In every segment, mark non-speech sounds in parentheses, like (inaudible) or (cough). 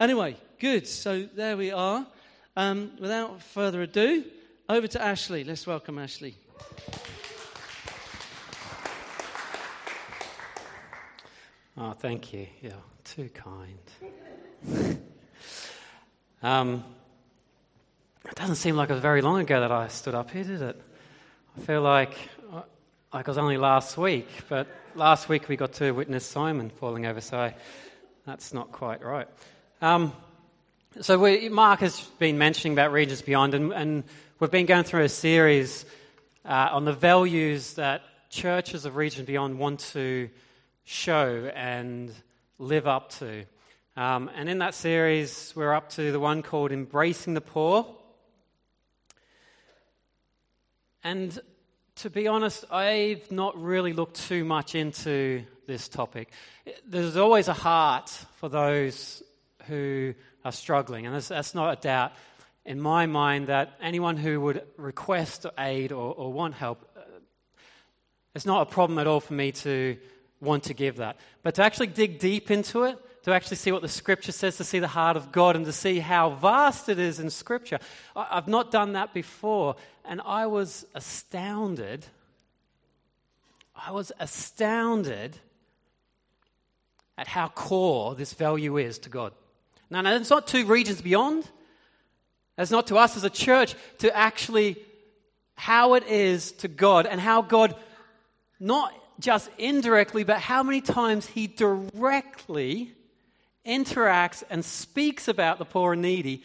Anyway, good. So there we are. Um, without further ado, over to Ashley. Let's welcome Ashley. Oh, thank you. Yeah, too kind. (laughs) um, it doesn't seem like it was very long ago that I stood up here, did it? I feel like like it was only last week, but last week we got to witness Simon falling over, so that's not quite right. Um, so we, Mark has been mentioning about Regions Beyond, and, and we've been going through a series uh, on the values that churches of Regions Beyond want to show and live up to. Um, and in that series, we're up to the one called Embracing the Poor. And to be honest, I've not really looked too much into this topic. There's always a heart for those who are struggling. And that's not a doubt in my mind that anyone who would request aid or, or want help, uh, it's not a problem at all for me to want to give that. But to actually dig deep into it, to actually see what the scripture says, to see the heart of God, and to see how vast it is in scripture, I've not done that before. And I was astounded. I was astounded at how core this value is to God. Now, no, it's not to regions beyond. It's not to us as a church to actually how it is to God and how God, not just indirectly, but how many times He directly interacts and speaks about the poor and needy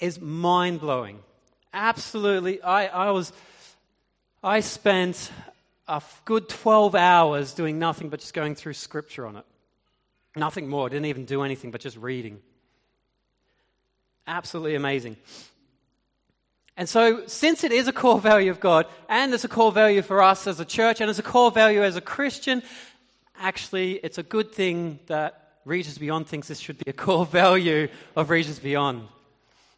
is mind blowing. Absolutely. I, I was, I spent a good 12 hours doing nothing but just going through scripture on it. Nothing more. I Didn't even do anything but just reading. Absolutely amazing. And so, since it is a core value of God, and it's a core value for us as a church, and it's a core value as a Christian, actually, it's a good thing that Regions Beyond thinks this should be a core (laughs) value of Regions Beyond.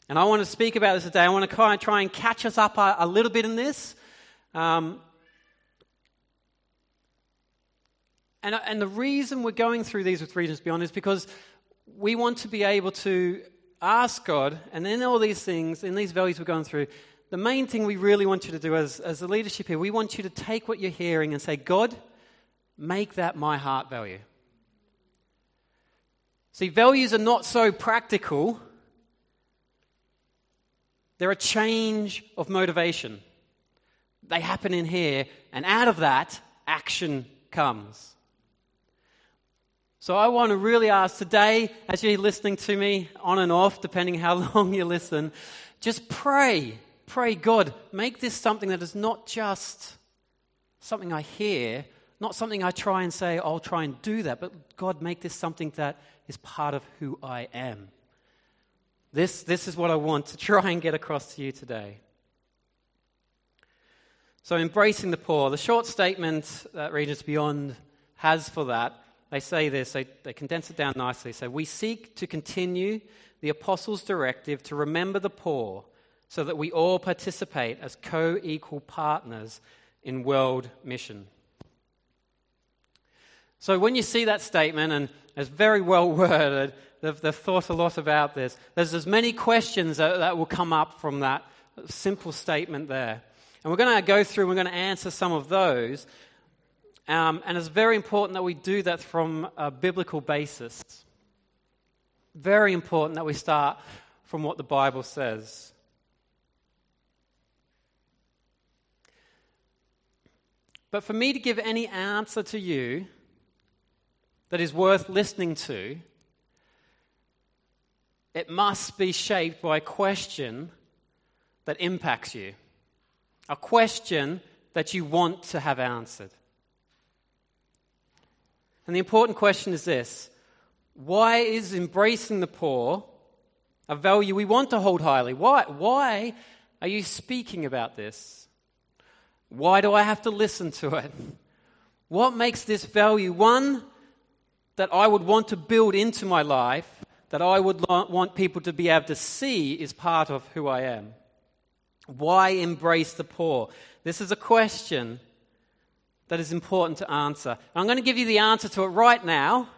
And I want to speak about this today. I want to try and catch us up a, a little bit in this. Um, And, and the reason we're going through these with Regions Beyond is because we want to be able to ask God, and in all these things, in these values we're going through, the main thing we really want you to do as, as the leadership here, we want you to take what you're hearing and say, God, make that my heart value. See, values are not so practical, they're a change of motivation. They happen in here, and out of that, action comes. So I want to really ask today, as you're listening to me on and off, depending how (laughs) long you listen, just pray. Pray, God, make this something that is not just something I hear, not something I try and say, I'll try and do that, but God, make this something that is part of who I am. This, this is what I want to (laughs) try and get across to you today. So, embracing the poor. The short statement that Regions Beyond has for that they say this, they, they condense it down nicely. Say, We seek to continue the apostles' directive to remember the poor so that we all participate as co equal partners in world mission. So when you see that statement, and it's very well (laughs) worded, they've, they've thought a lot about this. There's as many questions that, that will come up from that simple statement there. And we're going to go through, we're going to answer some of those. Um, and it's very important that we do that from a biblical basis. Very important that we start from what the Bible says. But for me to give any answer to you that is worth listening to, it must be shaped by a question that impacts you, a question that you want to have answered. And the important question is this why is embracing the poor a value we want to hold highly? Why, why are you speaking about this? Why do I have to listen to it? What makes this value one that I would want to build into my life, that I would want people to be able to see is part of who I am? Why embrace the poor? This is a question that is important to answer. I'm going to give you the answer to it right now.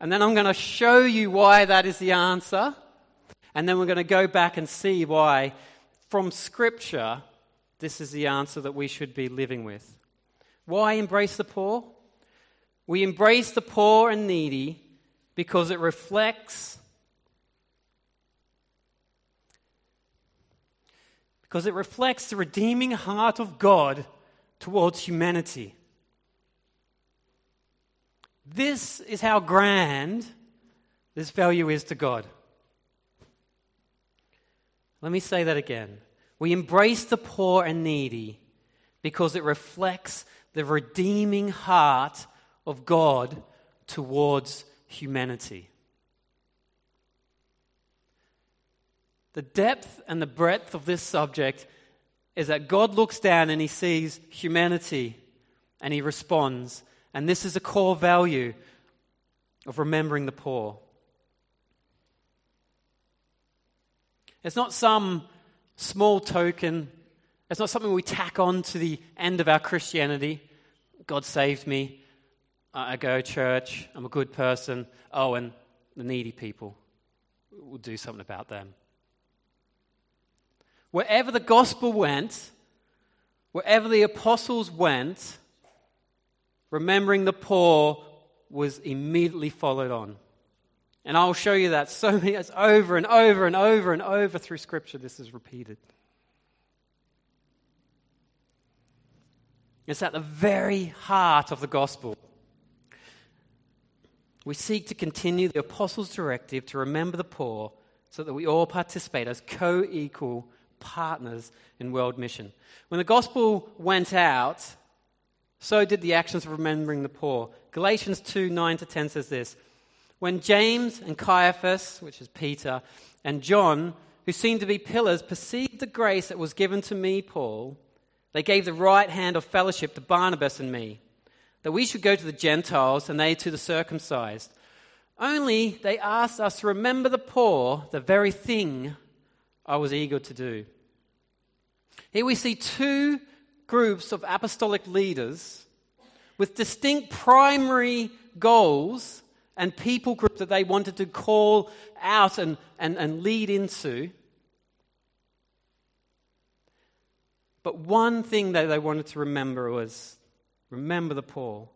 And then I'm going to show you why that is the answer. And then we're going to go back and see why, from Scripture, this is the answer that we should be living with. Why embrace the poor? We embrace the poor and needy because it reflects because it reflects the redeeming heart of God towards humanity. This is how grand this value is to God. Let me say that again. We embrace the poor and needy because it reflects the redeeming heart of God towards humanity. The depth and the breadth of this subject is that God looks down and he sees humanity and he responds. And this is a core value of remembering the poor. It's not some small token, it's not something we tack on to the end of our Christianity. God saved me. I go to church. I'm a good person. Oh, and the needy people. We'll do something about them. Wherever the gospel went, wherever the apostles went, remembering the poor was immediately followed on. And I'll show you that so many, it's over and over and over and over through Scripture, this is repeated. It's at the very heart of the gospel. We seek to continue the apostles' directive to remember the poor so that we all participate as co equal partners in world mission. When the gospel went out, so did the actions of remembering the poor. Galatians 2 9 to 10 says this When James and Cephas, which is Peter, and John, who seemed to be pillars, perceived the grace that was given to me, Paul, they gave the right hand of fellowship to Barnabas and me that we should go to the Gentiles and they to the circumcised. Only they asked us to remember the poor, the very thing I was eager to do. Here we see two groups of apostolic leaders with distinct primary goals and people groups that they wanted to call out and, and, and lead into. But one thing that they wanted to remember was Remember the poor.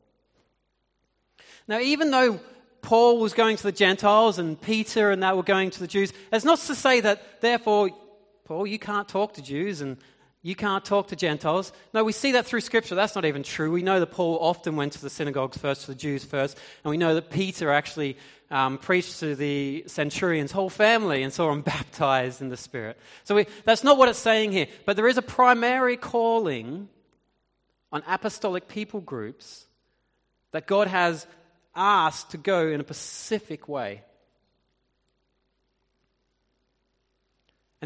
Now, even though Paul was going to the Gentiles and Peter and that were going to the Jews, that's not to say that, therefore, Paul, you can't talk to Jews and you can't talk to Gentiles. No, we see that through Scripture. That's not even true. We know that Paul often went to the synagogues first, to the Jews first, and we know that Peter actually um, preached to the centurion's whole family and saw them (laughs) baptized in the Spirit. So we, that's not what it's saying here. But there is a primary calling on apostolic people groups that God has asked to go in a specific way.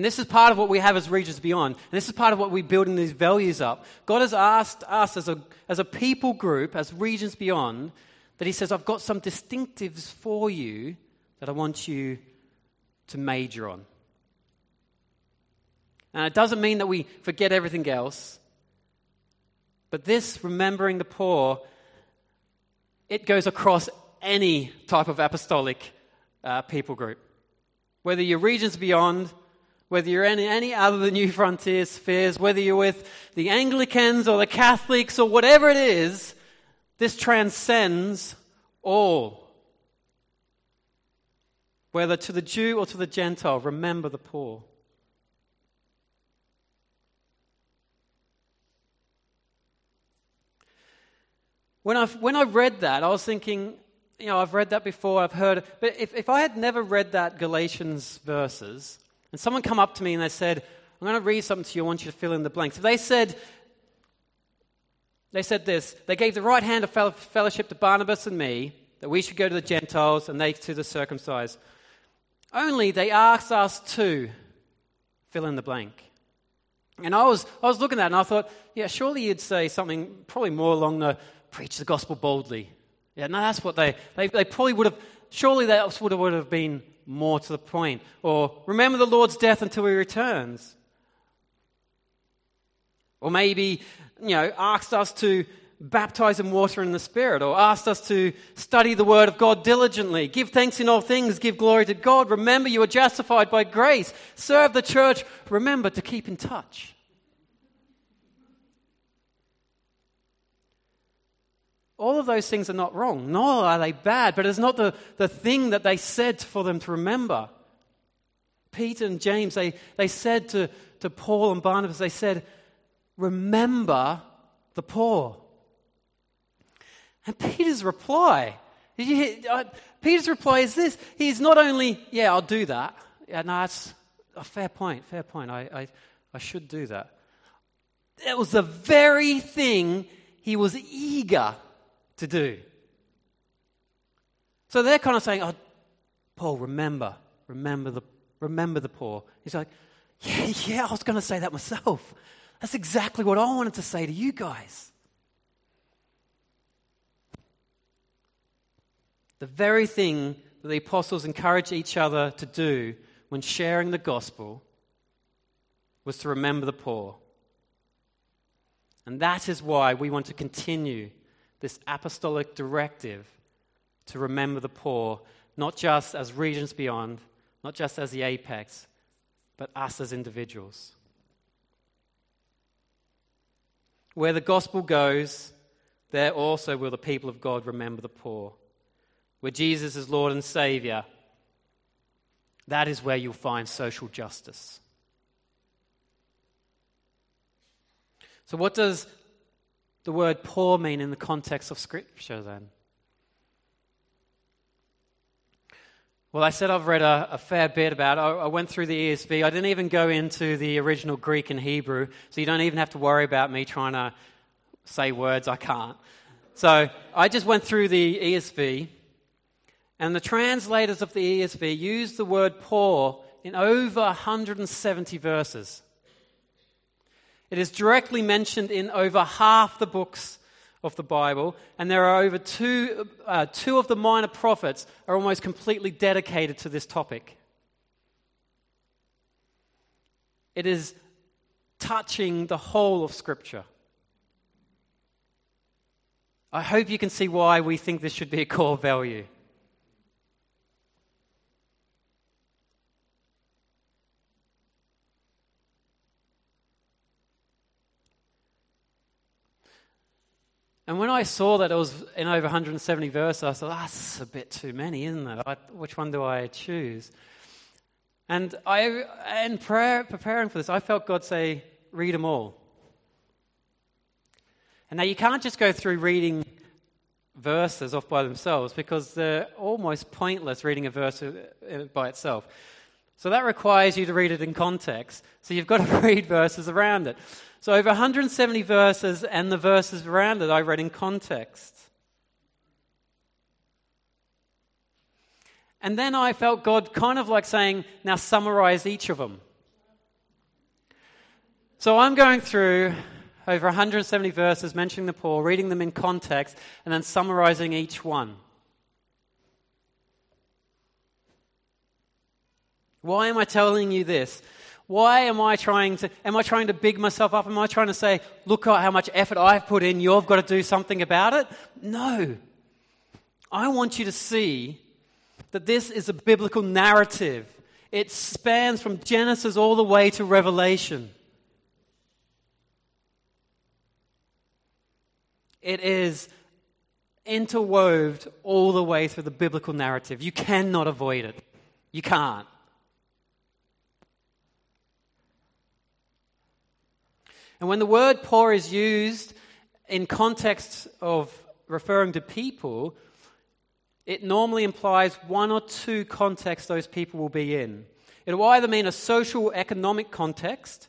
And this is part of what we have as Regions Beyond. And this is part of what we're building these values up. God has asked us as a, as a people group, as Regions Beyond, that He says, I've got some distinctives for you that I want you to major on. And it doesn't mean that we forget everything else. But this, remembering the poor, it goes across any type of apostolic uh, people group. Whether you're regions beyond, whether you're in any other than New Frontier spheres, whether you're with the Anglicans or the Catholics or whatever it is, this transcends all. Whether to the Jew or to the Gentile, remember the poor. When I, when I read that, I was thinking, you know, I've read that before, I've heard it. But if, if I had never read that Galatians verses, and someone come up to me and they said, I'm going to read something to you, I want you to fill in the blanks. If they said, they said this, they gave the right hand of fellowship to Barnabas and me, that we should go to the Gentiles and they to the circumcised. Only they asked us to fill in the blank. And I was, I was looking at that and I thought, yeah, surely you'd say something probably more along the preach the gospel boldly. Yeah, no, that's what they, they, they probably would have, surely that would have, would have been more to the point. Or remember the Lord's death until he returns. Or maybe, you know, asked us to baptize in water and the Spirit, or asked us to study the Word of God diligently, give thanks in all things, give glory to God, remember you are justified by grace, serve the church, remember to keep in touch. All of those things are not wrong, nor are they bad, but it's not the, the thing that they said for them to remember. Peter and James, they, they said to, to Paul and Barnabas, they said, Remember the poor. And Peter's reply, uh, Peter's reply is this. He's not only, yeah, I'll do that. Yeah, no, that's a fair point, fair point. I, I, I should do that. It was the very thing he was eager to do. So they're kind of saying, oh, Paul, remember, remember the, remember the poor. He's like, yeah, yeah, I was going to say that myself. That's exactly what I wanted to say to you guys. The very thing that the apostles encouraged each other to do when sharing the gospel was to remember the poor. And that is why we want to continue this apostolic directive to remember the poor, not just as regions beyond, not just as the apex, but us as individuals. Where the gospel goes, there also will the people of God remember the poor where Jesus is Lord and Savior, that is where you'll find social justice. So, what does the word poor mean in the context of Scripture then? Well, I said I've read a, a fair bit about it. I, I, went through the ESV. I didn't even go into the original Greek and Hebrew, so you don't even have to worry about me trying to say words I can't. So I just went through the ESV. And the translators of the ESV use the word poor in over 170 verses. It is directly mentioned in over half the books of the Bible, and there are over two, uh, two of the minor prophets are almost completely dedicated to this topic. It is touching the whole of Scripture. I hope you can see why we think this should be a core value. And when I saw that it was in over 170 verses, I thought, that's a bit too many, isn't it? I, which one do I choose? And I, in prayer, preparing for this, I felt God say, read them all. And now you can't just go through reading verses off by themselves because they're almost pointless reading a verse uh, by itself. So that requires you to read it in context. So you've got to (laughs) read verses around it. So, over 170 verses, and the verses around it I read in context. And then I felt God kind of like saying, now summarize each of them. So I'm going through over 170 verses, mentioning the poor, reading them in context, and then summarizing each one. Why am I telling you this? Why am I trying to, am I trying to big myself up? Am I trying to say, look at how much effort I've put in, you've got to do something about it? No. I want you to see that this is a biblical narrative. It spans from Genesis all the way to Revelation. It is interwoved all the way through the biblical narrative. You cannot avoid it. You can't. And when the word poor is used in context of referring to people, it normally implies one or two contexts those people will be in. It will either mean a social economic context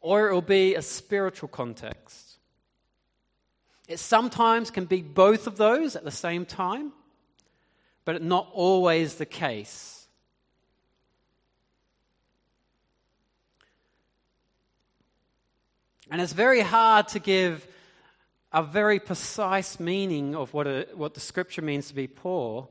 or it will be a spiritual context. It sometimes can be both of those at the same time, but not always the case. And it's very hard to give a very precise meaning of what, a, what the scripture means to be poor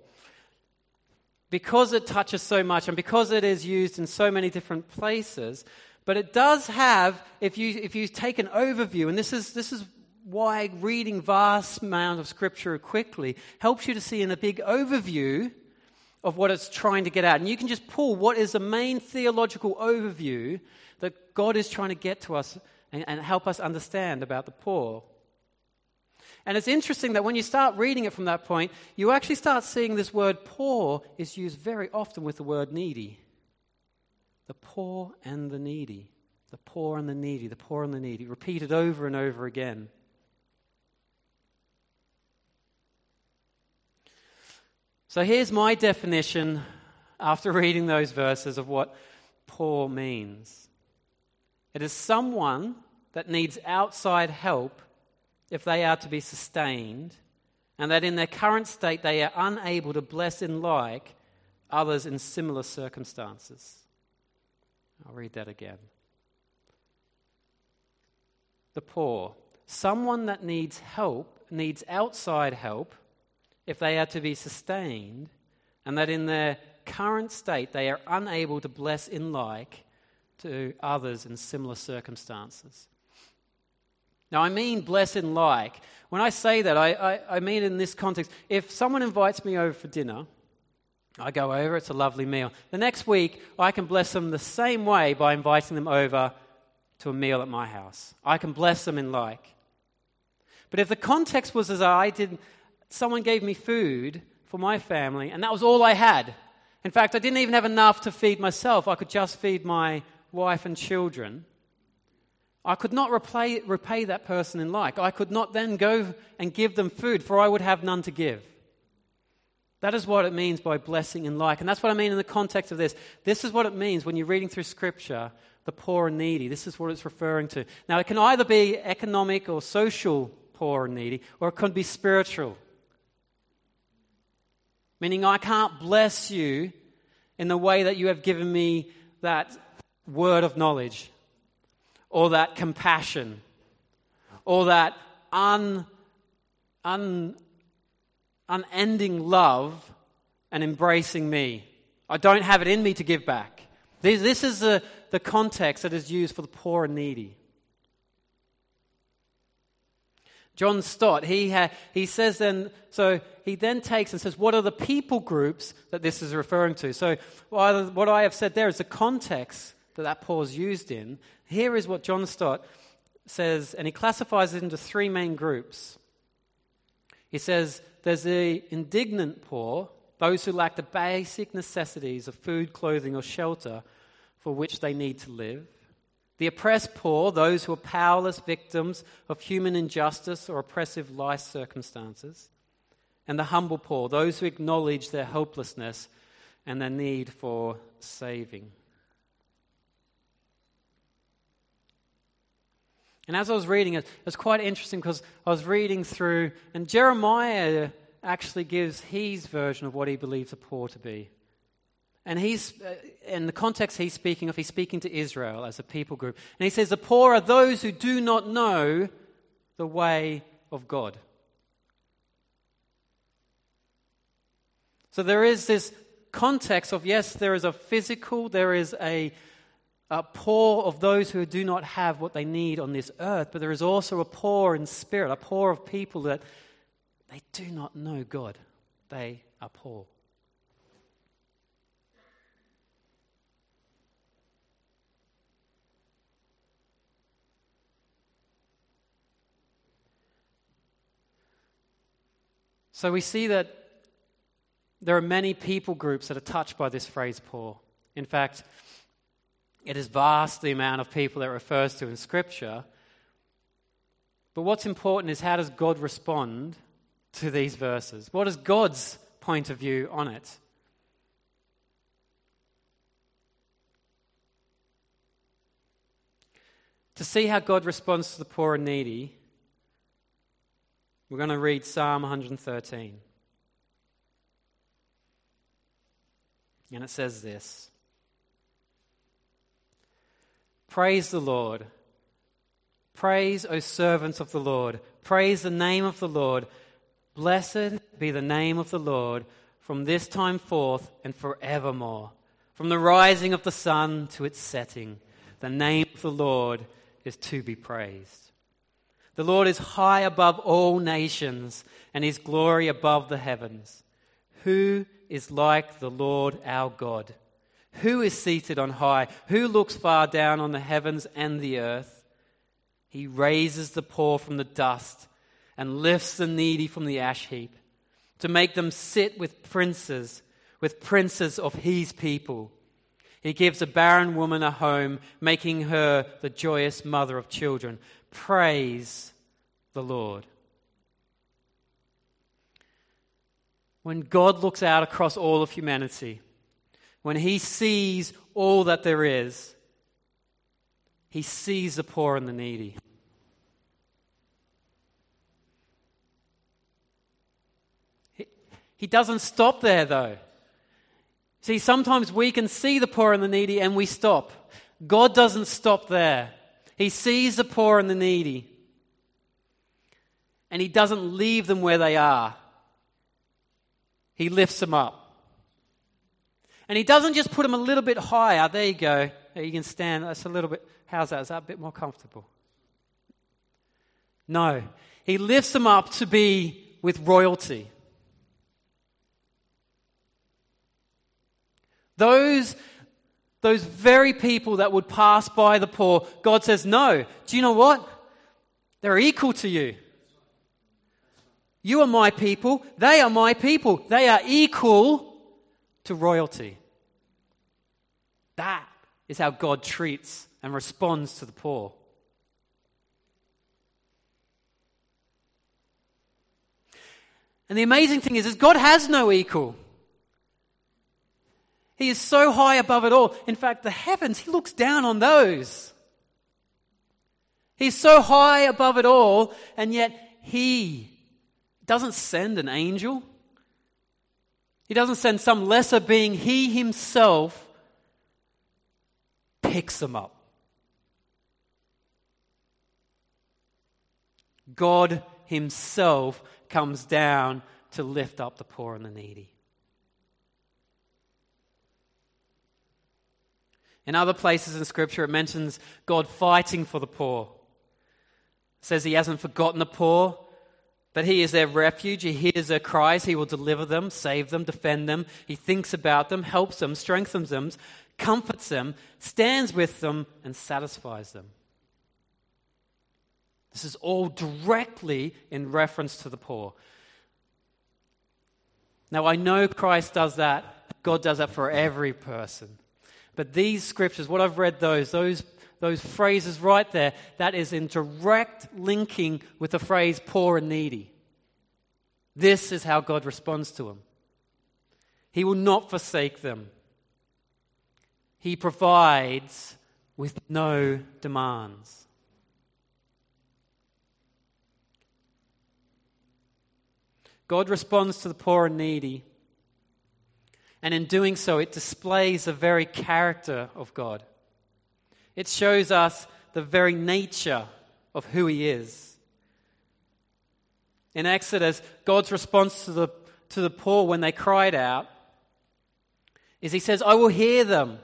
because it touches so much and because it is used in so many different places. But it does have, if you, if you take an overview, and this is, this is why reading vast amount of scripture quickly helps you to see in a big overview of what it's trying to get at. And you can just pull what is the main theological overview that God is trying to get to us and, and help us understand about the poor. And it's interesting that when you start reading it from that point, you actually start seeing this word poor is used very often with the word needy. The poor and the needy. The poor and the needy, the poor and the needy, repeated over and over again. So here's my definition after reading those verses of what poor means it is someone that needs outside help if they are to be sustained, and that in their current state they are unable to bless in like others in similar circumstances. I'll read that again. The poor, someone that needs help, needs outside help if they are to be sustained, and that in their current state they are unable to bless in like to others in similar circumstances. Now, I mean bless in like. When I say that, I, I, I mean in this context. If someone invites me over for dinner, I go over, it's a lovely meal. The next week, I can bless them the same way by inviting them over to a meal at my house. I can bless them in like. But if the context was as I did, someone gave me food for my family, and that was all I had. In fact, I didn't even have enough to feed myself. I could just feed my wife and children. I could not repay, repay that person in like. I could not then go and give them food, for I would have none to give. That is what it means by blessing in like. And that's what I mean in the context of this. This is what it means when you're reading through Scripture, the poor and needy. This is what it's referring to. Now, it can either be economic or social poor and needy, or it could be spiritual. Meaning, I can't bless you in the way that you have given me that word of knowledge or that compassion or that un, un, unending love and embracing me. I don't have it in me to give back. This, this is the, the context that is used for the poor and needy. John Stott, he, ha, he says then, so he then takes and says, what are the people groups that this is referring to? So what I have said there is the context that that poor is used in. Here is what John Stott says, and he classifies it into three main groups. He says there's the indigent poor, those who lack the basic necessities of food, clothing, or shelter for which they need to live. The oppressed poor, those who are powerless victims of human injustice or oppressive life circumstances. And the humble poor, those who acknowledge their helplessness and their need for saving. And as I was reading it, it was quite interesting because I was reading through, and Jeremiah actually gives his version of what he believes the poor to be. And he's, uh, in the context he's speaking of, he's speaking to Israel as a people group. And he says, The poor are those who do not know the way of God. So there is this context of, yes, there is a physical, there is a, a poor of those who do not have what they need on this earth, but there is also a poor in spirit, a poor of people that they do not know God. They are poor. So we see that there are many people groups that are touched by this phrase poor. In fact, it is vast the amount of people it refers to in Scripture. But what's important is how does God respond to these verses? What is God's point of view on it? To see how God responds to the poor and needy, we're going to read Psalm 113. And it says this Praise the Lord. Praise, O servants of the Lord. Praise the name of the Lord. Blessed be the name of the Lord from this time forth and forevermore. From the rising of the sun to its setting, the name of the Lord is to be praised. The Lord is high above all nations, and his glory above the heavens. Who is like the Lord our God? Who is seated on high? Who looks far down on the heavens and the earth? He raises the poor from the dust and lifts the needy from the ash heap to make them sit with princes, with princes of his people. He gives a barren woman a home, making her the joyous mother of children. Praise the Lord. When God looks out across all of humanity, when he sees all that there is, he sees the poor and the needy. He, doesn't stop there, though. See, sometimes we can see the poor and the needy and we stop. God doesn't stop there. He sees the poor and the needy. And He doesn't leave them where they are, He lifts them up. And He doesn't just put them a little bit higher. There you go. You can stand. That's a little bit. How's that? Is that a bit more comfortable? No. He lifts them up to be with royalty. Those, those very people that would pass by the poor, God says, No. Do you know what? They're equal to you. You are my people. They are my people. They are equal to royalty. That is how God treats and responds to the poor. And the amazing thing is, is God has no equal. He is so high above it all. In fact, the heavens, he looks down on those. He's so high above it all, and yet he doesn't send an angel. He doesn't send some lesser being. He himself picks them up. God himself comes down to lift up the poor and the needy. In other places in Scripture, it mentions God fighting for the poor. It says he hasn't forgotten the poor, but he is their refuge. He hears their cries. He will deliver them, save them, defend them. He thinks about them, helps them, strengthens them, comforts them, stands with them, and satisfies them. This is all directly in reference to the poor. Now, I know Christ does that. God does that for every person. But these scriptures, what I've read those, those, those phrases right there, that is in direct linking with the phrase poor and needy. This is how God responds to them. He will not forsake them. He provides with no demands. God responds to the poor and needy and in doing so, it displays the very character of God. It shows us the very nature of who He is. In Exodus, God's response to the, to the poor when they cried out is He says, I will hear them.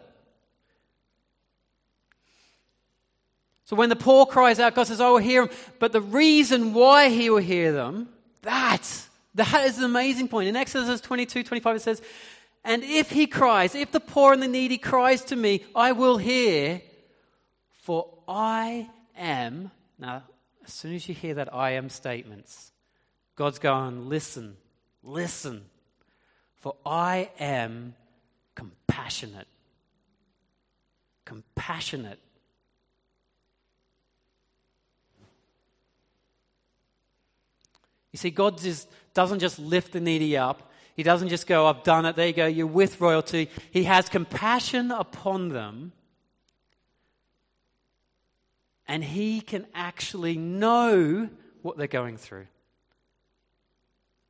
So when the poor cries out, God says, I will hear them. But the reason why He will hear them, that, that is an amazing point. In Exodus 22 25, it says, and if he cries, if the poor and the needy cries to me, I will hear, for I am. Now, as soon as you hear that I am statements, God's going, listen, listen, for I am compassionate. Compassionate. You see, God just doesn't just lift the needy up, he doesn't just go, I've done it, there you go, you're with royalty. He has compassion upon them. And he can actually know what they're going through.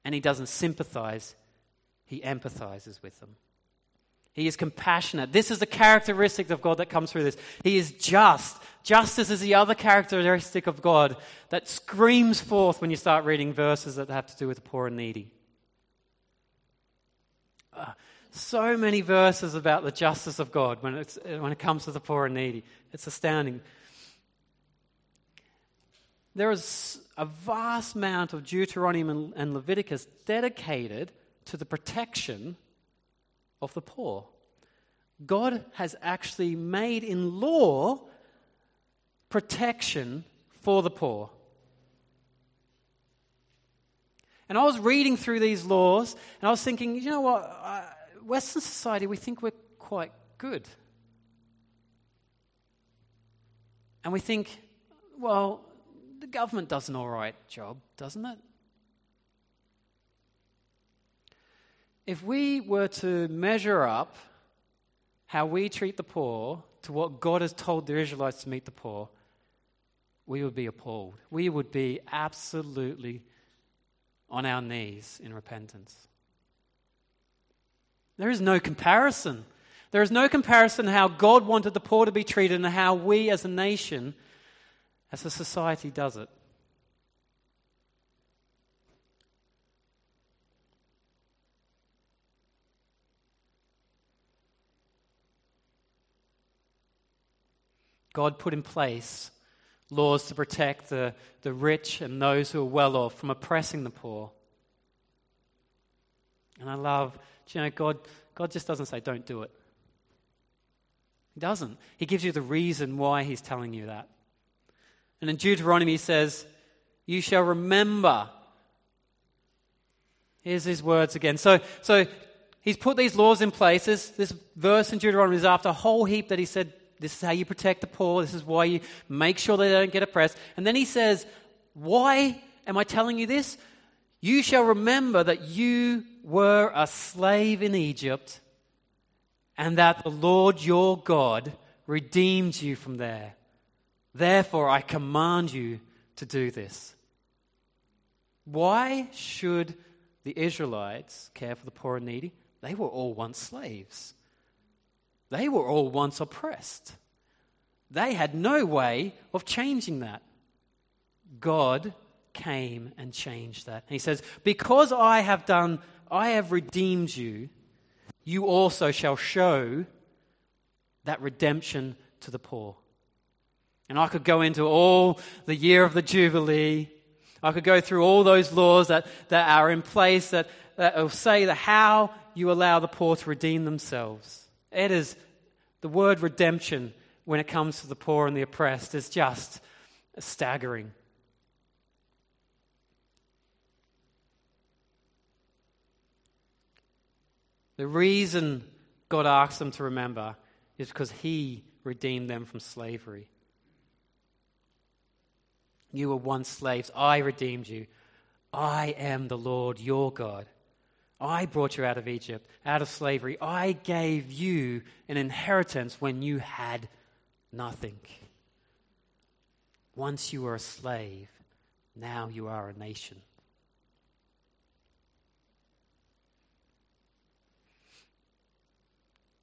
And he doesn't sympathize, he empathizes with them. He is compassionate. This is the characteristic of God that comes through this. He is just. Justice is the other characteristic of God that screams forth when you start reading verses that have to do with the poor and needy ah, so many verses about the justice of God when, when it comes to the poor and needy. It's astounding. There is a vast amount of Deuteronomy and Leviticus dedicated to the protection of the poor. God has actually made in law protection for the poor. And I was reading through these laws and I was thinking, you know what? Uh, Western society, we think we're quite good. And we think, well, government does an all right job, doesn't it? If we were to measure up how we treat the poor to what God has told the Israelites to meet the poor, we would be appalled. We would be absolutely on our knees in repentance. There is no comparison. There is no comparison how God wanted the poor to be treated and how we as a nation, as a society, does it. God put in place laws to protect the, the rich and those who are well off from oppressing the poor. And I love, you know, God, God just doesn't say, don't do it. He doesn't. He gives you the reason why He's telling you that. And in Deuteronomy, He says, You shall remember. Here's His words again. So, so He's put these laws in place. This, this verse in Deuteronomy is after a whole heap that He said, this is how you protect the poor. This is why you make sure they don't get oppressed. And then he says, Why am I telling you this? You shall remember that you were a slave in Egypt and that the Lord your God redeemed you from there. Therefore, I command you to do this. Why should the Israelites care for the poor and needy? They were all once slaves. They were all once oppressed. They had no way of changing that. God came and changed that. And he says, Because I have done, I have redeemed you, you also shall show that redemption to the poor. And I could go into all the year of the Jubilee. I could go through all those laws that, that are in place that, that will say the how you allow the poor to redeem themselves. It is the word redemption when it comes to the poor and the oppressed is just staggering. The reason God asks them to remember is because He redeemed them from slavery. You were once slaves, I redeemed you. I am the Lord your God. I brought you out of Egypt, out of slavery. I gave you an inheritance when you had nothing. Once you were a slave, now you are a nation.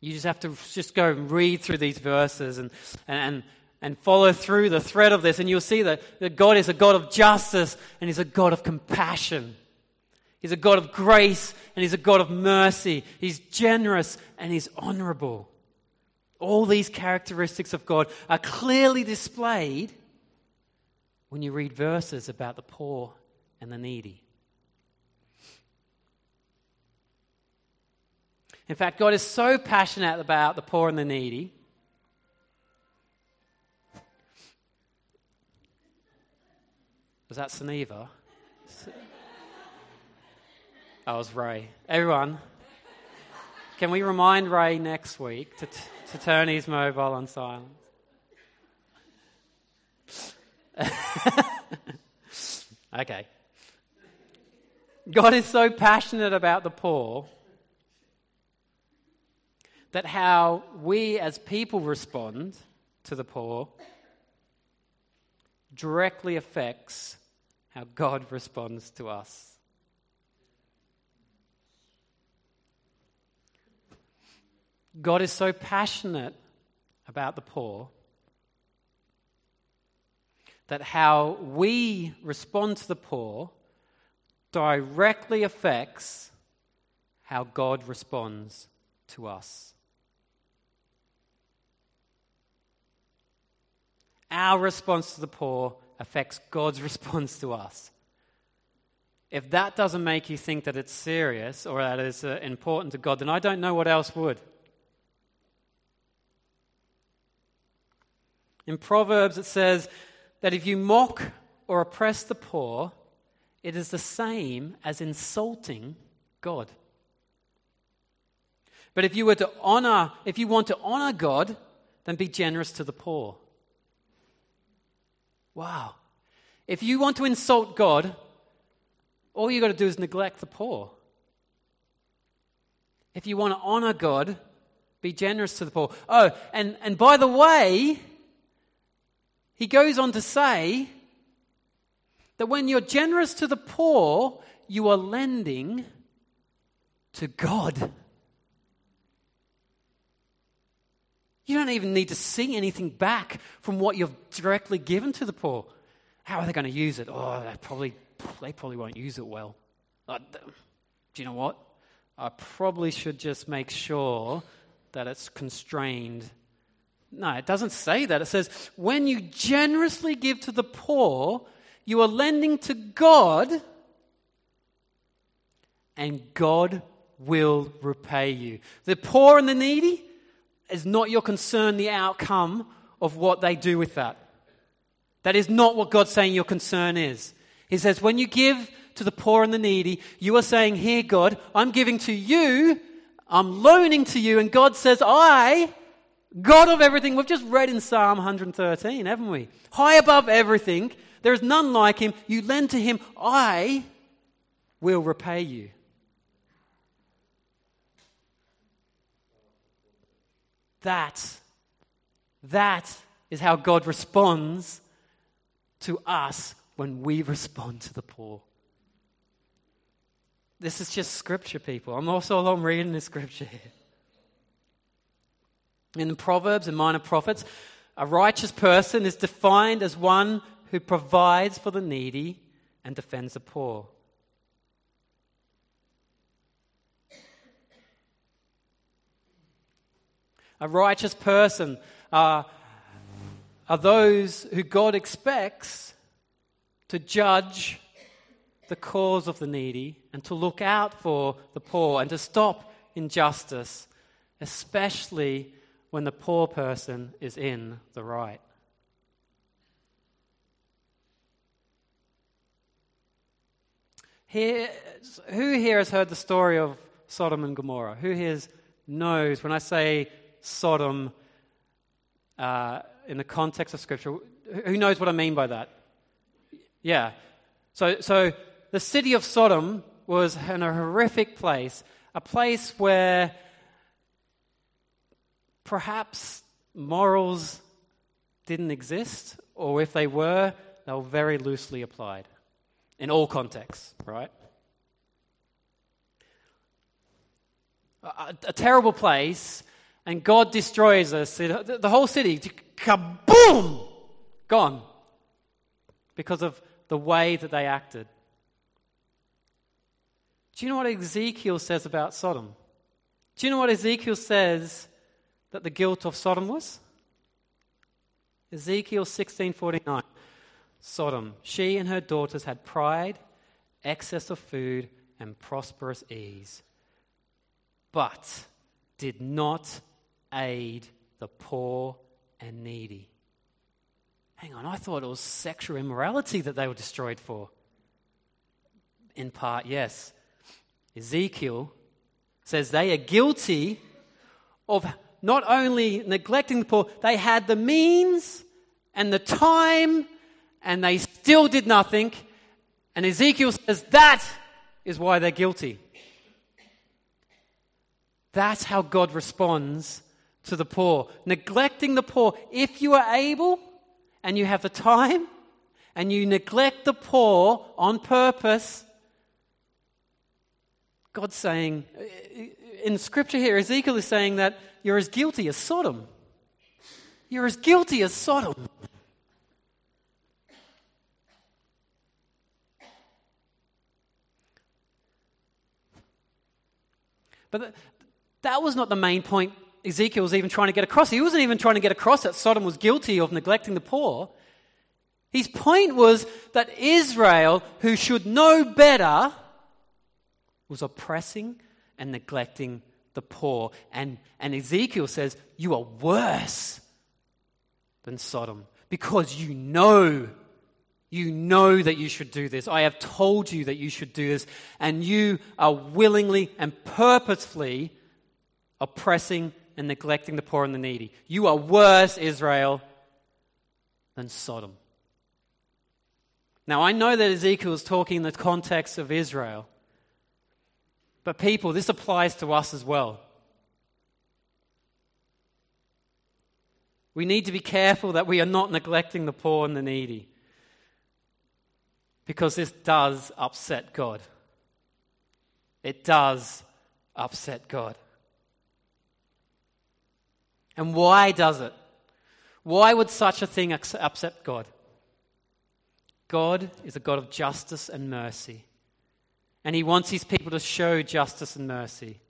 You just have to just go and read through these verses and, and, and follow through the thread of this, and you'll see that, that God is a God of justice and He's a God of compassion. He's a God of grace and He's a God of mercy. He's generous and He's honorable. All these characteristics of God are clearly displayed when you read verses about the poor and the needy. In fact, God is so passionate about the poor and the needy. Was that Sunniva? (laughs) That was Ray. Everyone, can we remind Ray next week to, t- to turn his mobile on silent? (laughs) okay. God is so passionate about the poor that how we as people respond to the poor directly affects how God responds to us. God is so passionate about the poor that how we respond to the poor directly affects how God responds to us. Our response to the poor affects God's (laughs) response to us. If that doesn't make you think that it's serious or that it's uh, important to God, then I don't know what else would. In Proverbs, it says that if you mock or oppress the poor, it is the same as insulting God. But if you were to honor, if you want to honor God, then be generous to the poor. Wow. If you want to insult God, all you got to do is neglect the poor. If you want to honor God, be generous to the poor. Oh, and, and by the way, he goes on to say that when you're generous to the poor, you are lending to God. You don't even need to see anything back from what you've directly given to the poor. How are they going to use it? Oh, they probably, they probably won't use it well. Uh, do you know what? I probably should just make sure that it's constrained. No, it doesn't say that. It says, when you generously give to the poor, you are lending to God, and God will repay you. The poor and the needy, is not your concern the outcome of what they do with that. That is not what God's saying your concern is. He says, when you give to the poor and the needy, you are saying, Here, God, I'm giving to you, I'm loaning to you. And God says, I, God of everything, we've just read in Psalm 113, haven't we? High above everything, there is none like him. You lend to him, I will repay you. That, that is how God responds to us when we respond to the poor. This is just scripture, people. I'm also along reading the scripture here. In the Proverbs and Minor Prophets, a righteous person is defined as one who provides for the needy and defends the poor. A righteous person are, are those who God expects to judge the cause of the needy and to look out for the poor and to stop injustice, especially when the poor person is in the right. Here, who here has heard the story of Sodom and Gomorrah? Who here knows when I say Sodom uh, in the context of Scripture. Who knows what I mean by that? Yeah. So, so the city of Sodom was in a horrific place, a place where perhaps morals didn't exist, or if they were, they were very loosely applied in all contexts, right? A, a terrible place and God destroys us. The whole city, kaboom, gone because of the way that they acted. Do you know what Ezekiel says about Sodom? Do you know what Ezekiel says that the guilt of Sodom was? Ezekiel 16:49. Sodom, she and her daughters had pride, excess of food, and prosperous ease, but did not aid the poor and needy. Hang on, I thought it was sexual immorality that they were destroyed for. In part, yes. Ezekiel says they are guilty of not only neglecting the poor, they had the means and the time and they still did nothing. And Ezekiel says that is why they're guilty. That's how God responds to the poor, neglecting the poor. If you are able and you have the time and you neglect the poor on purpose, God's saying, in scripture here, Ezekiel is saying that you're as guilty as Sodom. You're as guilty as Sodom. But that was not the main point Ezekiel was even trying to get across. He wasn't even trying to get across that Sodom was guilty of neglecting the poor. His point was that Israel, who should know better, was oppressing and neglecting the poor. And, and Ezekiel says, You are worse than Sodom because you know, you know that you should do this. I have told you that you should do this, and you are willingly and purposefully oppressing and neglecting the poor and the needy. You are worse, Israel, than Sodom. Now, I know that Ezekiel is talking in the context of Israel, but people, this applies to us as well. We need to be careful that we are not neglecting the poor and the needy because this does upset God. It does upset God. And why does it? Why would such a thing upset God? God is a God of justice and mercy. And He wants His people to show justice and mercy.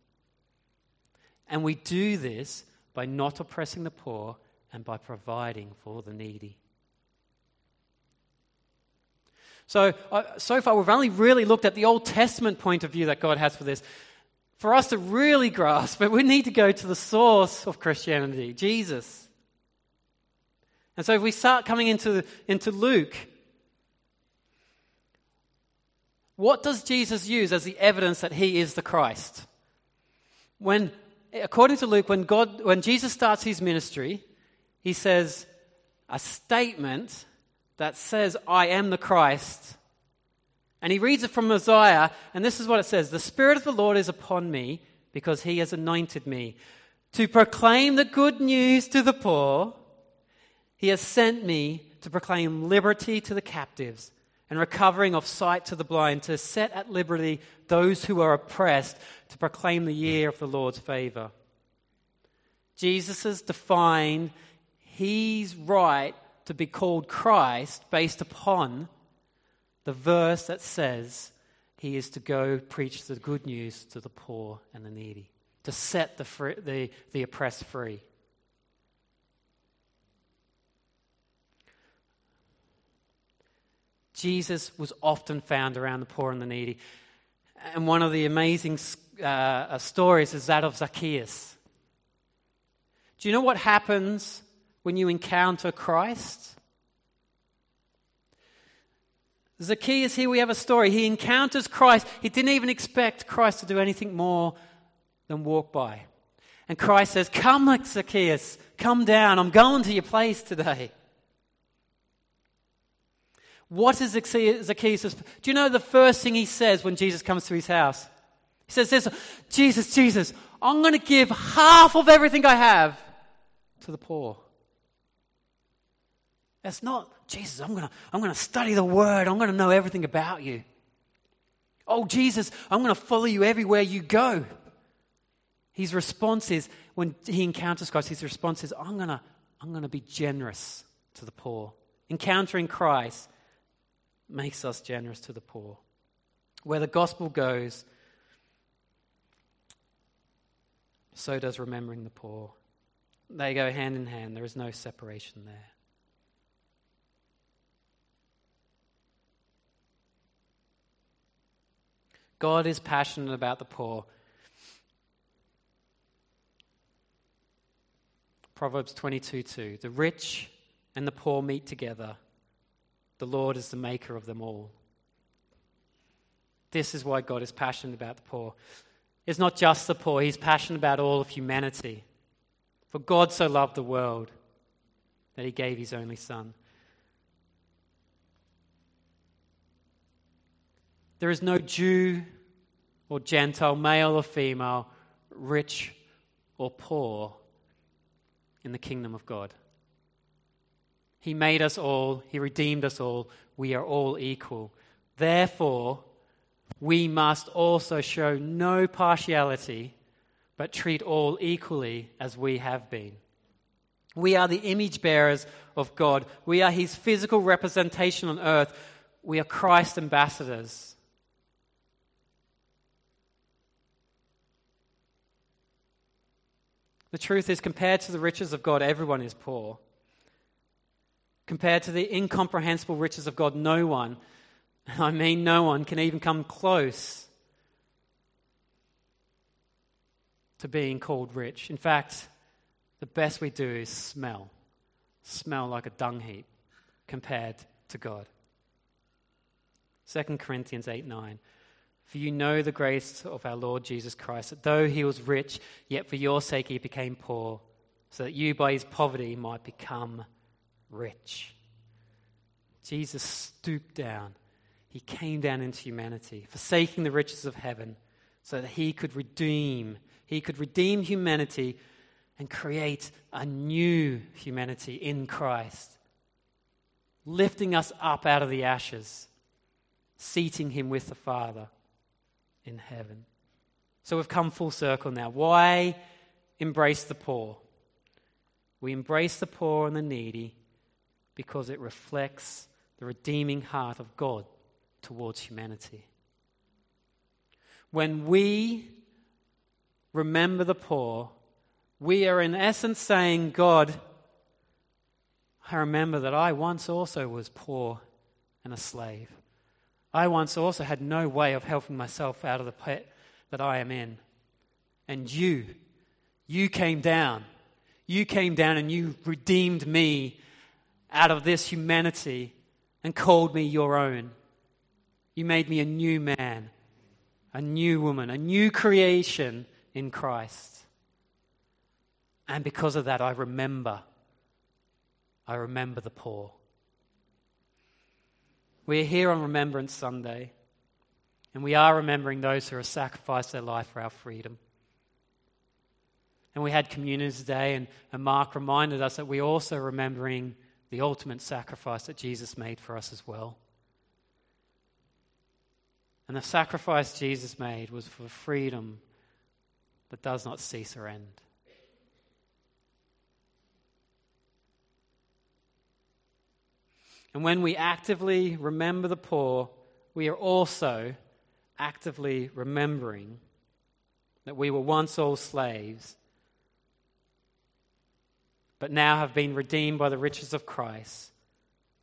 And we do this by not oppressing the poor and by providing for the needy. So, uh, so far, we've only really looked at the Old Testament point of view that God has for this. For us to really grasp it, we need to go to the source of Christianity, Jesus. And so, if we start coming into, into Luke, what does Jesus use as the evidence that he is the Christ? When, according to Luke, when, God, when Jesus starts his ministry, he says a statement that says, I am the Christ. And he reads it from Isaiah, and this is what it says The Spirit of the Lord is upon me because he has anointed me to proclaim the good news to the poor. He has sent me to proclaim liberty to the captives and recovering of sight to the blind, to set at liberty those who are oppressed, to proclaim the year of the Lord's favor. Jesus has defined he's right to be called Christ based upon the verse that says he is to go preach the good news to the poor and the needy, to set the, free, the, the oppressed free. Jesus was often found around the poor and the needy. And one of the amazing uh, stories is that of Zacchaeus. Do you know what happens when you encounter Christ? Zacchaeus, here we have a story. He encounters Christ. He didn't even expect Christ to do anything more than walk by. And Christ says, Come, Zacchaeus, come down. I'm going to your place today. What is Zacchaeus? Do you know the first thing he says when Jesus comes to his house? He says this Jesus, Jesus, I'm going to give half of everything I have to the poor. That's not, Jesus, I'm going to I'm going to study the word. I'm going to know everything about you. Oh, Jesus, I'm going to follow you everywhere you go. His response is, when he encounters Christ, his response is, I'm going to, I'm going to be generous to the poor. Encountering Christ makes us generous to the poor. Where the gospel goes, so does remembering the poor. They go hand in hand, there is no separation there. God is passionate about the poor. Proverbs 22 2. The rich and the poor meet together. The Lord is the maker of them all. This is why God is passionate about the poor. It's not just the poor, He's passionate about all of humanity. For God so loved the world that He gave His only Son. There is no Jew or Gentile, male or female, rich or poor in the kingdom of God. He made us all, He redeemed us all. We are all equal. Therefore, we must also show no partiality, but treat all equally as we have been. We are the image bearers of God. We are His physical representation on earth. We are Christ ambassadors. The truth is, compared to the riches of God, everyone is poor. Compared to the incomprehensible riches of God, no one, I mean no one, can even come close to being called rich. In fact, the best we do is smell. Smell like a dung heap compared to God. 2 Corinthians 8 9. For you know the grace of our Lord Jesus Christ, that though he was rich, yet for your sake he became poor, so that you by his poverty might become rich. Jesus stooped down. He came down into humanity, forsaking the riches of heaven, so that he could redeem, he could redeem humanity and create a new humanity in Christ, lifting us up out of the ashes, seating him with the Father in heaven. So we've come full circle now. Why embrace the poor? We embrace the poor and the needy because it reflects the redeeming heart of God towards humanity. When we remember the poor, we are in essence saying, God, I remember that I once also was poor and a slave. I once also had no way of helping myself out of the pit that I am in. And you, you came down. You came down and you redeemed me out of this humanity and called me your own. You made me a new man, a new woman, a new creation in Christ. And because of that, I remember. I remember the poor. We're here on Remembrance Sunday, and we are remembering those who have sacrificed their life for our freedom. And we had Communion today, and, and Mark reminded us that we're also remembering the ultimate sacrifice that Jesus made for us as well. And the sacrifice Jesus made was for freedom that does not cease or end. And when we actively remember the poor, we are also actively remembering that we were once all slaves but now have been redeemed by the riches of Christ,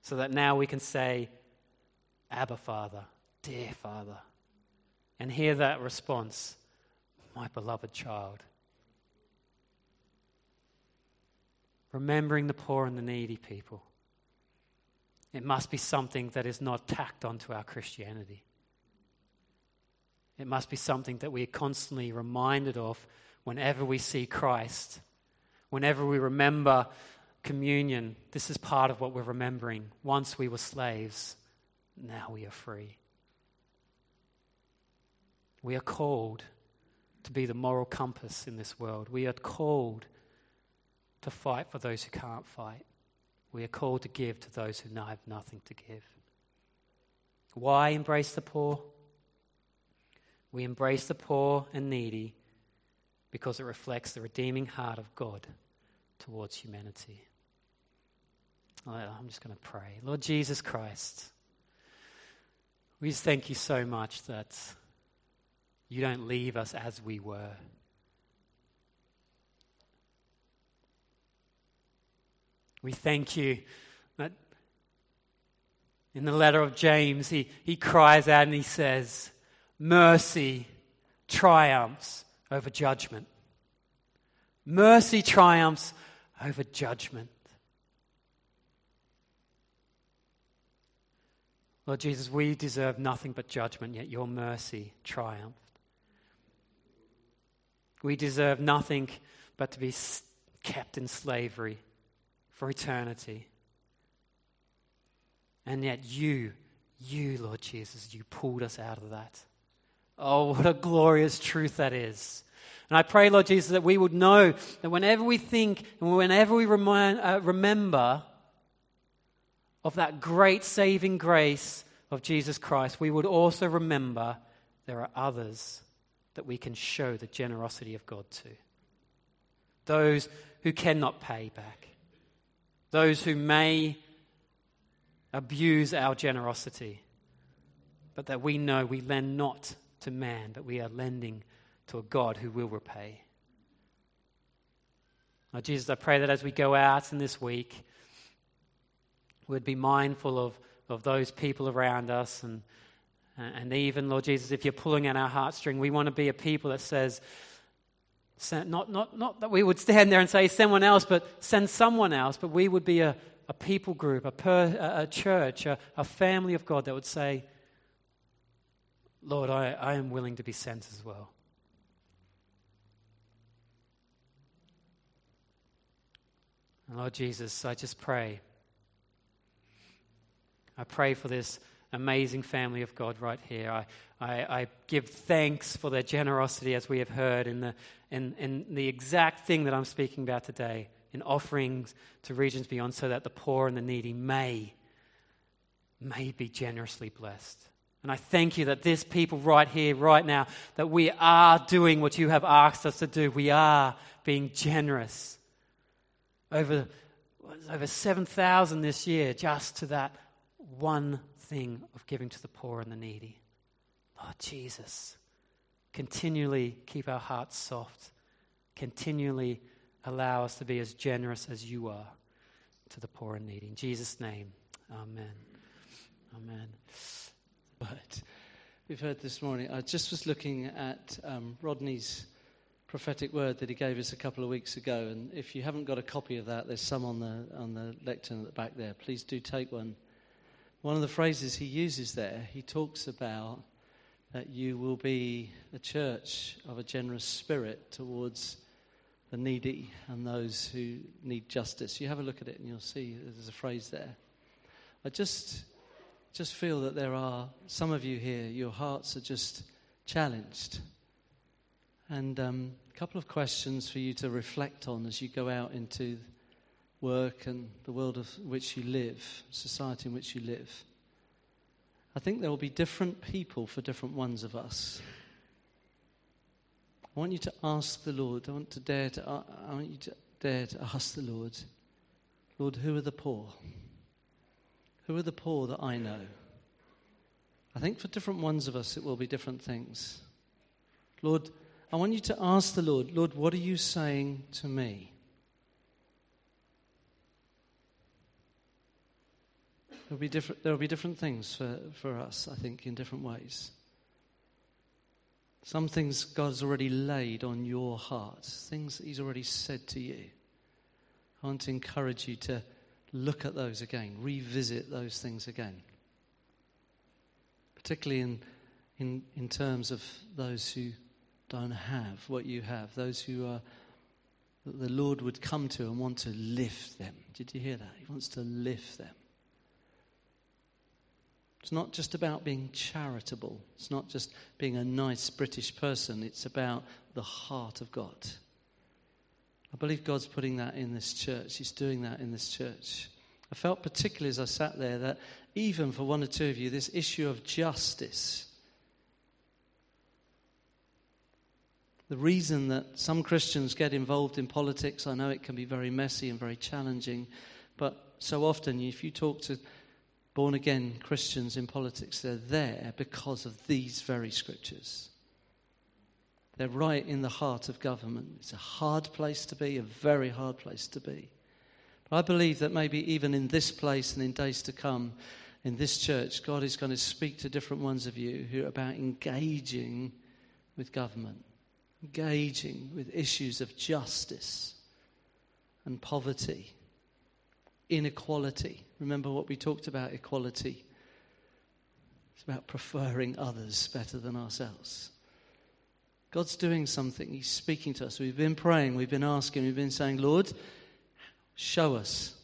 so that now we can say, Abba, Father, dear Father, and hear that response, my beloved child. Remembering the poor and the needy people. It must be something that is not tacked onto our Christianity. It must be something that we are constantly reminded of whenever we see Christ Whenever we remember communion, this is part of what we're remembering. Once we were slaves, now we are free. We are called to be the moral compass in this world. We are called to fight for those who can't fight. We are called to give to those who have nothing to give. Why embrace the poor? We embrace the poor and needy because it reflects the redeeming heart of God towards humanity. I'm just going to pray. Lord Jesus Christ, we just thank you so much that you don't leave us as we were. We thank you that in the letter of James, he, he cries out and he says, Mercy triumphs over judgment. Mercy triumphs over judgment. Lord Jesus, we deserve nothing but judgment, yet your mercy triumphed. We deserve nothing but to be kept in slavery for eternity. And yet you, you, Lord Jesus, you pulled us out of that. Oh, what a glorious truth that is. And I pray, Lord Jesus, that we would know that whenever we think and whenever we remind, uh, remember of that great saving grace of Jesus Christ, we would also remember there are others that we can show the generosity of God to. Those who cannot pay back, those who may abuse our generosity, but that we know we lend not to man, but we are lending to a God who will repay. Lord Jesus, I pray that as we go out in this week, we'd be mindful of, of those people around us. And, and even, Lord Jesus, if you're pulling at our heartstring, we want to be a people that says, not, not, not that we would stand there and say, someone else, but send someone else, but we would be a, a people group, a, per, a church, a, a family of God that would say, Lord, I, I am willing to be sent as well. And Lord Jesus, I just pray. I pray for this amazing family of God right here. I, I, I, give thanks for their generosity, as we have heard, in the, in, in the exact thing that I'm speaking about today, in offerings to regions beyond, so that the poor and the needy may, may be generously blessed. And I thank you that this people right here, right now, that we are doing what you have asked us to do. We are being generous. Over, over 7,000 this year, just to that one thing of giving to the poor and the needy. Lord Jesus, continually keep our hearts soft. Continually allow us to be as generous as you are to the poor and needy. In Jesus' name, amen. Amen. But we've heard this morning, I just was looking at um, Rodney's prophetic word that he gave us a couple of weeks ago. And if you haven't got a copy of that, there's some on the, on the lectern at the back there. Please do take one. One of the phrases he uses there, he talks about that you will be a church of a generous spirit towards the needy and those who need justice. You have a look at it and you'll see there's a phrase there. I just, just feel that there are some of you here, your hearts are just challenged. And um, a couple of questions for you to reflect on as you go out into work and the world of which you live, society in which you live. I think there will be different people for different ones of us. I want you to ask the Lord. I want to dare to. I want you to dare to ask the Lord. Lord, who are the poor? Who are the poor that I know? I think for different ones of us, it will be different things. Lord, I want you to ask the Lord, Lord, what are you saying to me? There'll be different, there'll be different things for, for us, I think, in different ways. Some things God's already laid on your heart, things He's already said to you. I want to encourage you to look at those again, revisit those things again. Particularly in, in, in terms of those who don't have what you have, those who are the Lord would come to and want to lift them. Did you hear that? He wants to lift them. It's not just about being charitable. It's not just being a nice British person. It's about the heart of God. I believe God's putting that in this church. He's doing that in this church. I felt particularly as I sat there that even for one or two of you, this issue of justice, the reason that some Christians get involved in politics, I know it can be very messy and very challenging, but so often if you talk to born again Christians in politics, they're there because of these very scriptures. They're right in the heart of government. It's a hard place to be, a very hard place to be. But I believe that maybe even in this place and in days to come, in this church, God is going to speak to different ones of you who are about engaging with government, engaging with issues of justice and poverty inequality. Remember what we talked about equality? It's about preferring others better than ourselves. God's doing something. He's speaking to us. We've been praying, we've been asking, we've been saying, Lord, show us.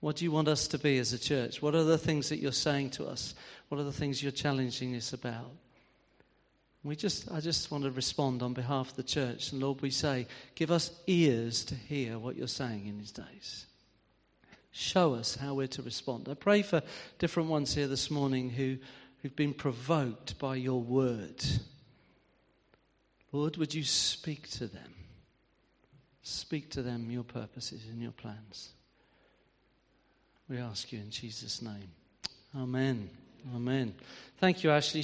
What do you want us to be as a church? What are the things that you're saying to us? What are the things you're challenging us about? We just, I just want to respond on behalf of the church. And Lord, we say, give us ears to hear what you're saying in these days show us how we're to respond. I pray for different ones here this morning who, who've been provoked by your word. Lord, would you speak to them? Speak to them your purposes and your plans. We ask you in Jesus' name. Amen. Amen. Thank you, Ashley.